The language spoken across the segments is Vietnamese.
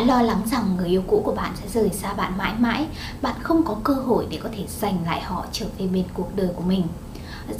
Bạn lo lắng rằng người yêu cũ của bạn sẽ rời xa bạn mãi mãi, bạn không có cơ hội để có thể giành lại họ trở về bên cuộc đời của mình.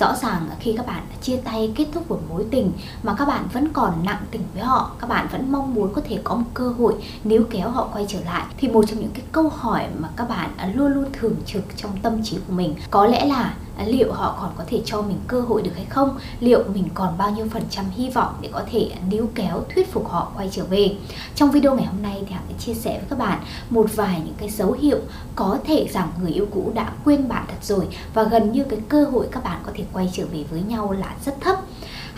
Rõ ràng khi các bạn chia tay kết thúc một mối tình mà các bạn vẫn còn nặng tình với họ, các bạn vẫn mong muốn có thể có một cơ hội níu kéo họ quay trở lại thì một trong những cái câu hỏi mà các bạn luôn luôn thường trực trong tâm trí của mình có lẽ là liệu họ còn có thể cho mình cơ hội được hay không? Liệu mình còn bao nhiêu phần trăm hy vọng để có thể níu kéo, thuyết phục họ quay trở về? Trong video ngày hôm nay thì hằng sẽ chia sẻ với các bạn một vài những cái dấu hiệu có thể rằng người yêu cũ đã quên bạn thật rồi và gần như cái cơ hội các bạn có thể quay trở về với nhau là rất thấp.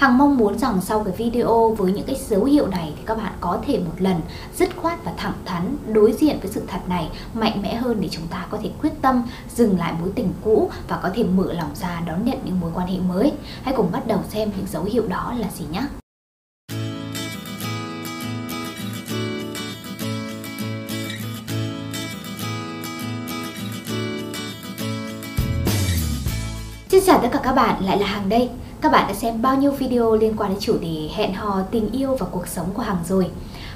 Hằng mong muốn rằng sau cái video với những cái dấu hiệu này thì các bạn có thể một lần dứt khoát và thẳng thắn đối diện với sự thật này mạnh mẽ hơn để chúng ta có thể quyết tâm dừng lại mối tình cũ và có thể mở lòng ra đón nhận những mối quan hệ mới. Hãy cùng bắt đầu xem những dấu hiệu đó là gì nhé. Xin chào tất cả các bạn, lại là Hằng đây. Các bạn đã xem bao nhiêu video liên quan đến chủ đề hẹn hò, tình yêu và cuộc sống của Hằng rồi.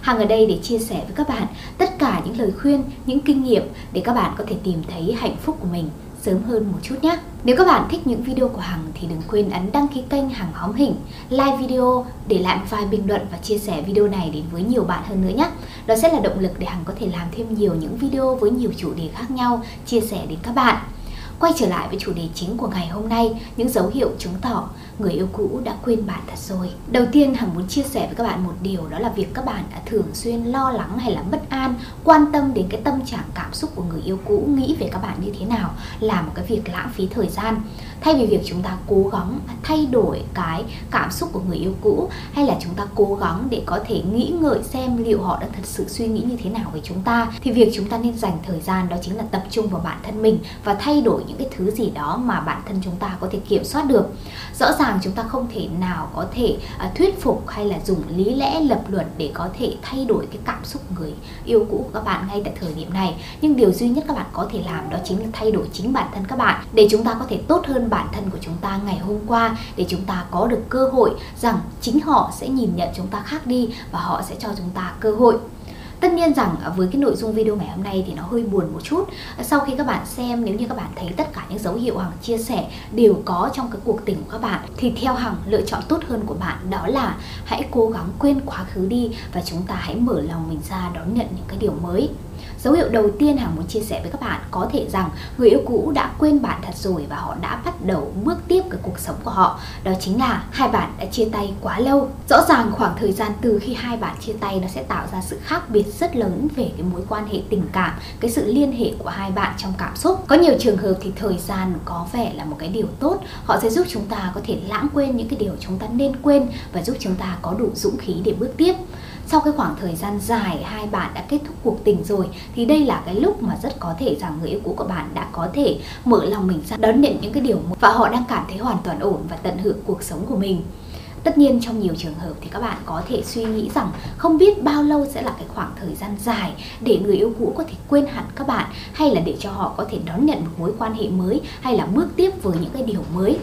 Hằng ở đây để chia sẻ với các bạn tất cả những lời khuyên, những kinh nghiệm để các bạn có thể tìm thấy hạnh phúc của mình sớm hơn một chút nhé. Nếu các bạn thích những video của Hằng thì đừng quên ấn đăng ký kênh Hằng Hóm Hình, like video, để lại một vài bình luận và chia sẻ video này đến với nhiều bạn hơn nữa nhé. Đó sẽ là động lực để Hằng có thể làm thêm nhiều những video với nhiều chủ đề khác nhau chia sẻ đến các bạn. Quay trở lại với chủ đề chính của ngày hôm nay, những dấu hiệu chứng tỏ người yêu cũ đã quên bạn thật rồi. Đầu tiên Hằng muốn chia sẻ với các bạn một điều đó là việc các bạn đã thường xuyên lo lắng hay là bất an, quan tâm đến cái tâm trạng cảm xúc của người yêu cũ, nghĩ về các bạn như thế nào là một cái việc lãng phí thời gian. Thay vì việc chúng ta cố gắng thay đổi cái cảm xúc của người yêu cũ, hay là chúng ta cố gắng để có thể nghĩ ngợi xem liệu họ đã thật sự suy nghĩ như thế nào về chúng ta, thì việc chúng ta nên dành thời gian đó chính là tập trung vào bản thân mình và thay đổi những cái thứ gì đó mà bản thân chúng ta có thể kiểm soát được. Rõ ràng chúng ta không thể nào có thể à, thuyết phục hay là dùng lý lẽ lập luận để có thể thay đổi cái cảm xúc người yêu cũ của các bạn ngay tại thời điểm này nhưng điều duy nhất các bạn có thể làm đó chính là thay đổi chính bản thân các bạn để chúng ta có thể tốt hơn bản thân của chúng ta ngày hôm qua để chúng ta có được cơ hội rằng chính họ sẽ nhìn nhận chúng ta khác đi và họ sẽ cho chúng ta cơ hội. Tất nhiên rằng à, với cái nội dung video ngày hôm nay thì nó hơi buồn một chút. À, sau khi các bạn xem, nếu như các bạn thấy tất cả những dấu hiệu Hằng chia sẻ đều có trong cái cuộc tình của các bạn, Thì theo Hằng, lựa chọn tốt hơn của bạn đó là hãy cố gắng quên quá khứ đi Và chúng ta hãy mở lòng mình ra đón nhận những cái điều mới. Dấu hiệu đầu tiên Hằng muốn chia sẻ với các bạn có thể rằng người yêu cũ đã quên bạn thật rồi và họ đã bắt đầu bước tiếp cái cuộc sống của họ. Đó chính là hai bạn đã chia tay quá lâu. Rõ ràng khoảng thời gian từ khi hai bạn chia tay nó sẽ tạo ra sự khác biệt rất lớn về cái mối quan hệ tình cảm, cái sự liên hệ của hai bạn trong cảm xúc. Có nhiều trường hợp thì thời gian có vẻ là một cái điều tốt, họ sẽ giúp chúng ta có thể lãng quên những cái điều chúng ta nên quên và giúp chúng ta có đủ dũng khí để bước tiếp sau cái khoảng thời gian dài hai bạn đã kết thúc cuộc tình rồi, thì đây là cái lúc mà rất có thể rằng người yêu cũ của bạn đã có thể mở lòng mình ra, đón nhận những cái điều và họ đang cảm thấy hoàn toàn ổn và tận hưởng cuộc sống của mình. Tất nhiên trong nhiều trường hợp thì các bạn có thể suy nghĩ rằng không biết bao lâu sẽ là cái khoảng thời gian dài để người yêu cũ có thể quên hẳn các bạn, hay là để cho họ có thể đón nhận một mối quan hệ mới, hay là bước tiếp với những cái điều mới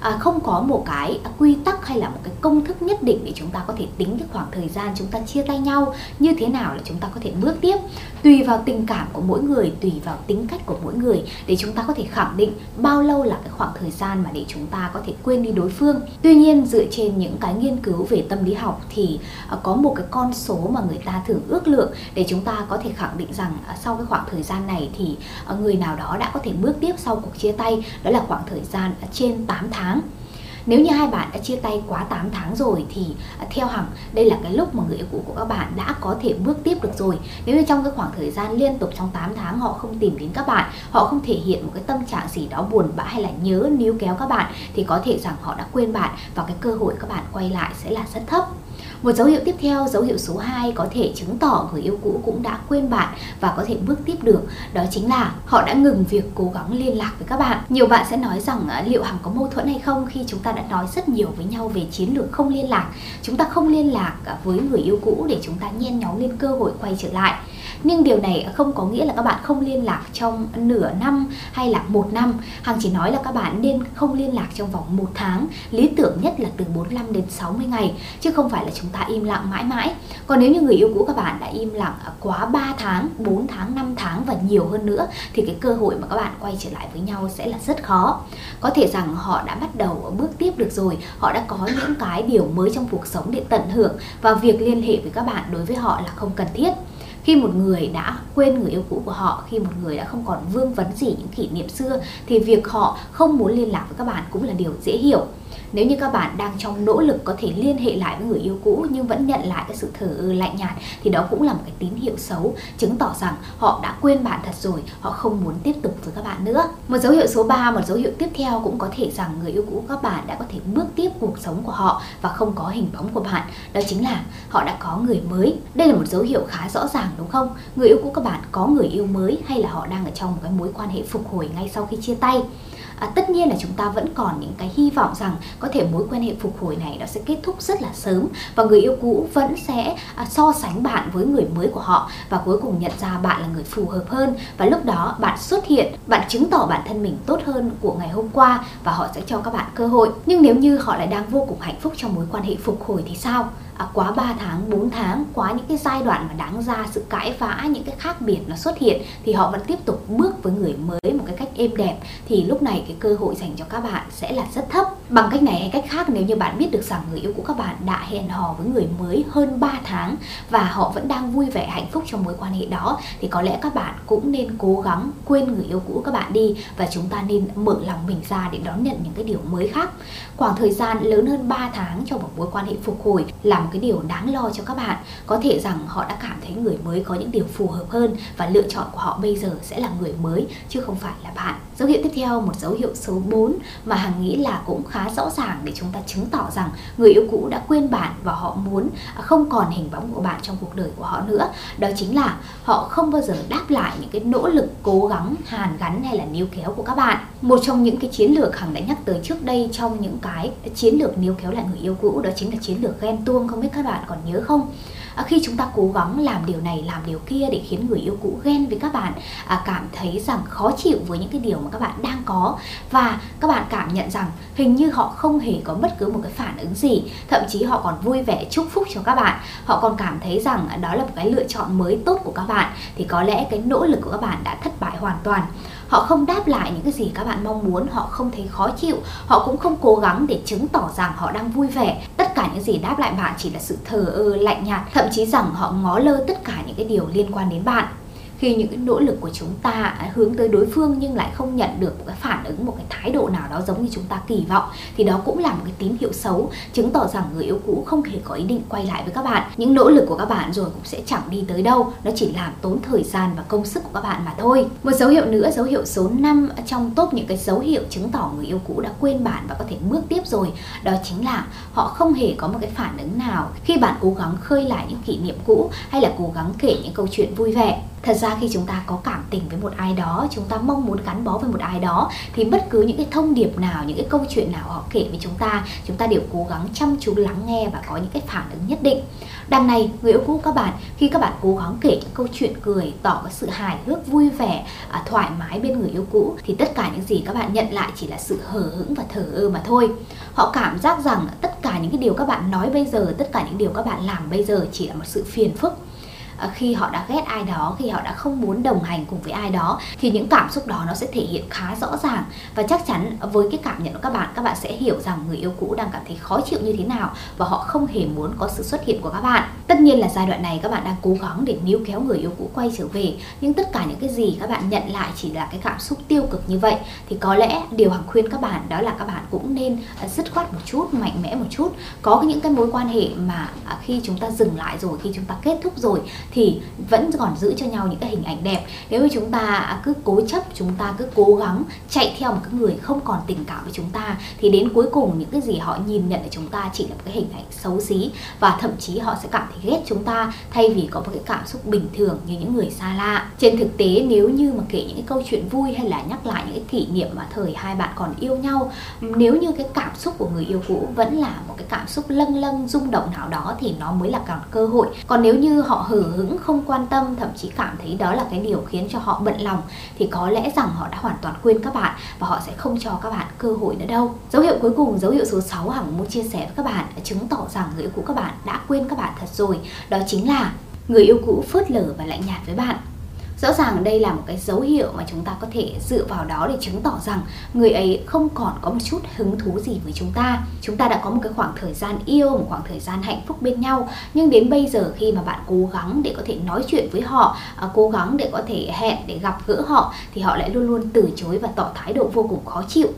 à, không có một cái quy tắc hay là một cái công thức nhất định để chúng ta có thể tính cái khoảng thời gian chúng ta chia tay nhau như thế nào là chúng ta có thể bước tiếp. Tùy vào tình cảm của mỗi người tùy vào tính cách của mỗi người để chúng ta có thể khẳng định bao lâu là cái khoảng thời gian mà để chúng ta có thể quên đi đối phương. Tuy nhiên dựa trên những cái nghiên cứu về tâm lý học thì à, có một cái con số mà người ta thường ước lượng để chúng ta có thể khẳng định rằng à, sau cái khoảng thời gian này thì à, người nào đó đã có thể bước tiếp sau cuộc chia tay đó là khoảng thời gian trên 8 tháng nếu như hai bạn đã chia tay quá 8 tháng rồi thì à, theo hằng, đây là cái lúc mà người yêu cũ của các bạn đã có thể bước tiếp được rồi. Nếu như trong cái khoảng thời gian liên tục trong 8 tháng họ không tìm đến các bạn, họ không thể hiện một cái tâm trạng gì đó buồn bã hay là nhớ níu kéo các bạn, thì có thể rằng họ đã quên bạn và cái cơ hội các bạn quay lại sẽ là rất thấp một dấu hiệu tiếp theo, dấu hiệu số 2 có thể chứng tỏ người yêu cũ cũng đã quên bạn và có thể bước tiếp được. Đó chính là họ đã ngừng việc cố gắng liên lạc với các bạn. Nhiều bạn sẽ nói rằng à, liệu Hằng có mâu thuẫn hay không khi chúng ta đã nói rất nhiều với nhau về chiến lược không liên lạc. Chúng ta không liên lạc à, với người yêu cũ để chúng ta nhen nhóm lên cơ hội quay trở lại nhưng điều này không có nghĩa là các bạn không liên lạc trong nửa năm hay là một năm. Hằng chỉ nói là các bạn nên không liên lạc trong vòng một tháng. Lý tưởng nhất là từ 45 đến 60 ngày, chứ không phải là chúng ta im lặng mãi mãi. Còn nếu như người yêu cũ các bạn đã im lặng quá 3 tháng 4 tháng 5 tháng và nhiều hơn nữa, thì cái cơ hội mà các bạn quay trở lại với nhau sẽ là rất khó. Có thể rằng họ đã bắt đầu bước tiếp được rồi. Họ đã có những cái điều mới trong cuộc sống để tận hưởng. Và việc liên hệ với các bạn đối với họ là không cần thiết khi một người đã quên người yêu cũ của họ, khi một người đã không còn vương vấn gì những kỷ niệm xưa, thì việc họ không muốn liên lạc với các bạn cũng là điều dễ hiểu nếu như các bạn đang trong nỗ lực có thể liên hệ lại với người yêu cũ nhưng vẫn nhận lại cái sự thờ ơ lạnh nhạt, thì đó cũng là một cái tín hiệu xấu, chứng tỏ rằng họ đã quên bạn thật rồi, họ không muốn tiếp tục với các bạn nữa. Một dấu hiệu số 3 một dấu hiệu tiếp theo cũng có thể rằng người yêu cũ các bạn đã có thể bước tiếp cuộc sống của họ và không có hình bóng của bạn. Đó chính là họ đã có người mới. Đây là một dấu hiệu khá rõ ràng, đúng không? Người yêu cũ các bạn có người yêu mới hay là họ đang ở trong một cái mối quan hệ phục hồi ngay sau khi chia tay? À, tất nhiên là chúng ta vẫn còn những cái hy vọng rằng có thể mối quan hệ phục hồi này nó sẽ kết thúc rất là sớm và người yêu cũ vẫn sẽ à, so sánh bạn với người mới của họ và cuối cùng nhận ra bạn là người phù hợp hơn. Và lúc đó bạn xuất hiện bạn chứng tỏ bản thân mình tốt hơn của ngày hôm qua và họ sẽ cho các bạn cơ hội. Nhưng nếu như họ lại đang vô cùng hạnh phúc trong mối quan hệ phục hồi thì sao? À, quá 3 tháng, 4 tháng, quá những cái giai đoạn mà đáng ra sự cãi vã, những cái khác biệt nó xuất hiện thì họ vẫn tiếp tục bước với người mới một cái cách êm đẹp thì lúc này cái cơ hội dành cho các bạn sẽ là rất thấp. Bằng cách này hay cách khác nếu như bạn biết được rằng người yêu của các bạn đã hẹn hò với người mới hơn 3 tháng và họ vẫn đang vui vẻ hạnh phúc trong mối quan hệ đó thì có lẽ các bạn cũng nên cố gắng quên người yêu cũ các bạn đi và chúng ta nên mở lòng mình ra để đón nhận những cái điều mới khác. Khoảng thời gian lớn hơn 3 tháng cho một mối quan hệ phục hồi là một cái điều đáng lo cho các bạn. Có thể rằng họ đã cảm thấy người mới có những điều phù hợp hơn và lựa chọn của họ bây giờ sẽ là người mới, chứ không phải là bạn. Dấu hiệu tiếp theo, một dấu hiệu số 4 mà Hằng nghĩ là cũng khá rõ ràng để chúng ta chứng tỏ rằng người yêu cũ đã quên bạn và họ muốn à, không còn hình bóng của bạn trong cuộc đời của họ nữa. Đó chính là họ không bao giờ đáp lại những cái nỗ lực cố gắng hàn gắn hay là níu kéo của các bạn. Một trong những cái chiến lược Hằng đã nhắc tới trước đây trong những cái chiến lược níu kéo lại người yêu cũ đó chính là chiến lược ghen tuông không biết các bạn còn nhớ không? À, khi chúng ta cố gắng làm điều này làm điều kia để khiến người yêu cũ ghen với các bạn à, cảm thấy rằng khó chịu với những cái điều mà các bạn đang có. Và các bạn cảm nhận rằng hình như họ không hề có bất cứ một cái phản ứng gì. Thậm chí họ còn vui vẻ chúc phúc cho các bạn. Họ còn cảm thấy rằng đó là một cái lựa chọn mới tốt của các bạn. Thì có lẽ cái nỗ lực của các bạn đã thất bại hoàn toàn họ không đáp lại những cái gì các bạn mong muốn, họ không thấy khó chịu, họ cũng không cố gắng để chứng tỏ rằng họ đang vui vẻ. Tất cả những gì đáp lại bạn chỉ là sự thờ ơ, lạnh nhạt, thậm chí rằng họ ngó lơ tất cả những cái điều liên quan đến bạn khi những cái nỗ lực của chúng ta hướng tới đối phương nhưng lại không nhận được một cái phản ứng, một cái thái độ nào đó giống như chúng ta kỳ vọng, thì đó cũng là một cái tín hiệu xấu, chứng tỏ rằng người yêu cũ không hề có ý định quay lại với các bạn. Những nỗ lực của các bạn rồi cũng sẽ chẳng đi tới đâu, nó chỉ làm tốn thời gian và công sức của các bạn mà thôi. Một dấu hiệu nữa, dấu hiệu số 5 trong top những cái dấu hiệu chứng tỏ người yêu cũ đã quên bạn và có thể bước tiếp rồi, đó chính là họ không hề có một cái phản ứng nào khi bạn cố gắng khơi lại những kỷ niệm cũ hay là cố gắng kể những câu chuyện vui vẻ thật ra khi chúng ta có cảm tình với một ai đó, chúng ta mong muốn gắn bó với một ai đó, thì bất cứ những cái thông điệp nào, những cái câu chuyện nào họ kể với chúng ta chúng ta đều cố gắng chăm chú lắng nghe và có những cái phản ứng nhất định. Đằng này, người yêu cũ các bạn, khi các bạn cố gắng kể những câu chuyện cười, tỏ cái sự hài hước, vui vẻ à, thoải mái bên người yêu cũ, thì tất cả những gì các bạn nhận lại chỉ là sự hờ hững và thờ ơ mà thôi. Họ cảm giác rằng tất cả những cái điều các bạn nói bây giờ, tất cả những điều các bạn làm bây giờ chỉ là một sự phiền phức. Ờ, khi họ đã ghét ai đó, khi họ đã không muốn đồng hành cùng với ai đó, thì những cảm xúc đó nó sẽ thể hiện khá rõ ràng. Và chắc chắn với cái cảm nhận của các bạn các bạn sẽ hiểu rằng người yêu cũ đang cảm thấy khó chịu như thế nào và họ không hề muốn có sự xuất hiện của các bạn tất nhiên là giai đoạn này các bạn đang cố gắng để níu kéo người yêu cũ quay trở về, nhưng tất cả những cái gì các bạn nhận lại chỉ là cái cảm xúc tiêu cực như vậy. Thì có lẽ điều hằng khuyên các bạn đó là các bạn cũng nên à, dứt khoát một chút, mạnh mẽ một chút. Có những cái mối quan hệ mà à, khi chúng ta dừng lại rồi, khi chúng ta kết thúc rồi thì vẫn còn giữ cho nhau những cái hình ảnh đẹp. Nếu như chúng ta à, cứ cố chấp, chúng ta cứ cố gắng chạy theo một cái người không còn tình cảm với chúng ta, thì đến cuối cùng những cái gì họ nhìn nhận ở chúng ta chỉ là một cái hình ảnh xấu xí và thậm chí họ sẽ cảm thấy ghét chúng ta thay vì có một cái cảm xúc bình thường như những người xa lạ. Trên thực tế nếu như mà kể những cái câu chuyện vui hay là nhắc lại những cái kỷ niệm mà thời hai bạn còn yêu nhau, nếu như cái cảm xúc của người yêu cũ vẫn là một cái cảm xúc lâng lâng rung động nào đó thì nó mới là còn cơ hội. Còn nếu như họ hờ hững không quan tâm thậm chí cảm thấy đó là cái điều khiến cho họ bận lòng thì có lẽ rằng họ đã hoàn toàn quên các bạn và họ sẽ không cho các bạn cơ hội nữa đâu. Dấu hiệu cuối cùng, dấu hiệu số 6 Hằng muốn chia sẻ với các bạn chứng tỏ rằng người yêu cũ các bạn đã quên các bạn thật rồi. Đó chính là người yêu cũ phớt lờ và lạnh nhạt với bạn. Rõ ràng đây là một cái dấu hiệu mà chúng ta có thể dựa vào đó để chứng tỏ rằng người ấy không còn có một chút hứng thú gì với chúng ta. Chúng ta đã có một cái khoảng thời gian yêu, một khoảng thời gian hạnh phúc bên nhau. Nhưng đến bây giờ khi mà bạn cố gắng để có thể nói chuyện với họ, à, cố gắng để có thể hẹn để gặp gỡ họ thì họ lại luôn luôn từ chối và tỏ thái độ vô cùng khó chịu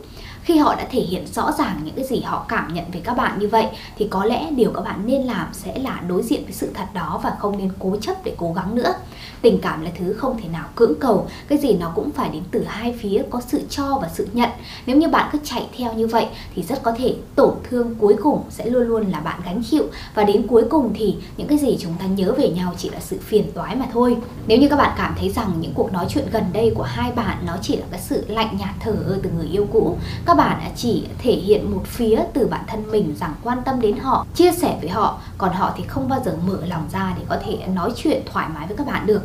khi họ đã thể hiện rõ ràng những cái gì họ cảm nhận về các bạn như vậy thì có lẽ điều các bạn nên làm sẽ là đối diện với sự thật đó và không nên cố chấp để cố gắng nữa tình cảm là thứ không thể nào cưỡng cầu, cái gì nó cũng phải đến từ hai phía, có sự cho và sự nhận. Nếu như bạn cứ chạy theo như vậy thì rất có thể tổn thương cuối cùng sẽ luôn luôn là bạn gánh chịu. Và đến cuối cùng thì những cái gì chúng ta nhớ về nhau chỉ là sự phiền toái mà thôi. Nếu như các bạn cảm thấy rằng những cuộc nói chuyện gần đây của hai bạn nó chỉ là cái sự lạnh nhạt thở ơ từ người yêu cũ, các bạn chỉ thể hiện một phía từ bản thân mình rằng quan tâm đến họ, chia sẻ với họ, còn họ thì không bao giờ mở lòng ra để có thể nói chuyện thoải mái với các bạn được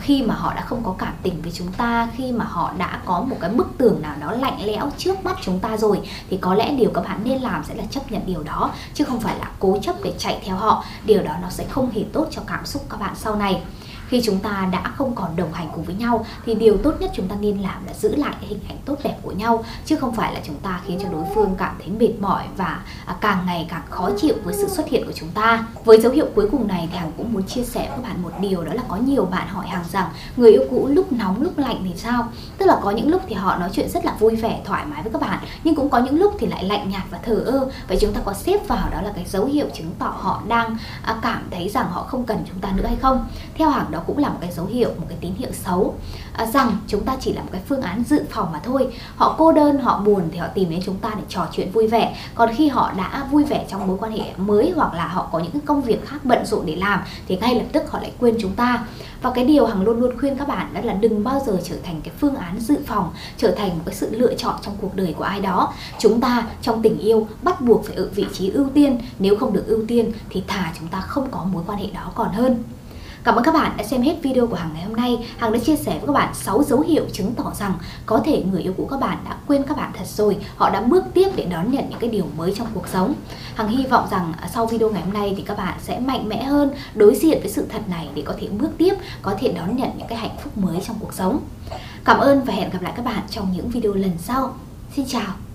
khi mà họ đã không có cảm tình với chúng ta, khi mà họ đã có một cái bức tường nào đó lạnh lẽo trước mắt chúng ta rồi, thì có lẽ điều các bạn nên làm sẽ là chấp nhận điều đó, chứ không phải là cố chấp để chạy theo họ. Điều đó nó sẽ không hề tốt cho cảm xúc các bạn sau này khi chúng ta đã không còn đồng hành cùng với nhau, thì điều tốt nhất chúng ta nên làm là giữ lại cái hình ảnh tốt đẹp của nhau, chứ không phải là chúng ta khiến cho đối phương cảm thấy mệt mỏi và à, càng ngày càng khó chịu với sự xuất hiện của chúng ta. Với dấu hiệu cuối cùng này thì hằng cũng muốn chia sẻ với các bạn một điều, đó là có nhiều bạn hỏi hằng rằng, người yêu cũ lúc nóng, lúc lạnh thì sao? Tức là có những lúc thì họ nói chuyện rất là vui vẻ, thoải mái với các bạn, nhưng cũng có những lúc thì lại lạnh nhạt và thờ ơ. Vậy chúng ta có xếp vào đó là cái dấu hiệu chứng tỏ họ đang à, cảm thấy rằng họ không cần chúng ta nữa hay không? Theo hàng đó đó cũng là một cái dấu hiệu một cái tín hiệu xấu. À, rằng chúng ta chỉ là một cái phương án dự phòng mà thôi. Họ cô đơn họ buồn thì họ tìm đến chúng ta để trò chuyện vui vẻ. Còn khi họ đã vui vẻ trong mối quan hệ mới hoặc là họ có những công việc khác bận rộn để làm thì ngay lập tức họ lại quên chúng ta. Và cái điều hằng luôn luôn khuyên các bạn đó là đừng bao giờ trở thành cái phương án dự phòng trở thành một cái sự lựa chọn trong cuộc đời của ai đó. Chúng ta trong tình yêu bắt buộc phải ở vị trí ưu tiên. Nếu không được ưu tiên thì thà chúng ta không có mối quan hệ đó còn hơn. Cảm ơn các bạn đã xem hết video của Hằng ngày hôm nay. Hằng đã chia sẻ với các bạn 6 dấu hiệu chứng tỏ rằng có thể người yêu cũ các bạn đã quên các bạn thật rồi. Họ đã bước tiếp để đón nhận những cái điều mới trong cuộc sống. Hằng hy vọng rằng à, sau video ngày hôm nay thì các bạn sẽ mạnh mẽ hơn đối diện với sự thật này để có thể bước tiếp, có thể đón nhận những cái hạnh phúc mới trong cuộc sống. Cảm ơn và hẹn gặp lại các bạn trong những video lần sau. Xin chào!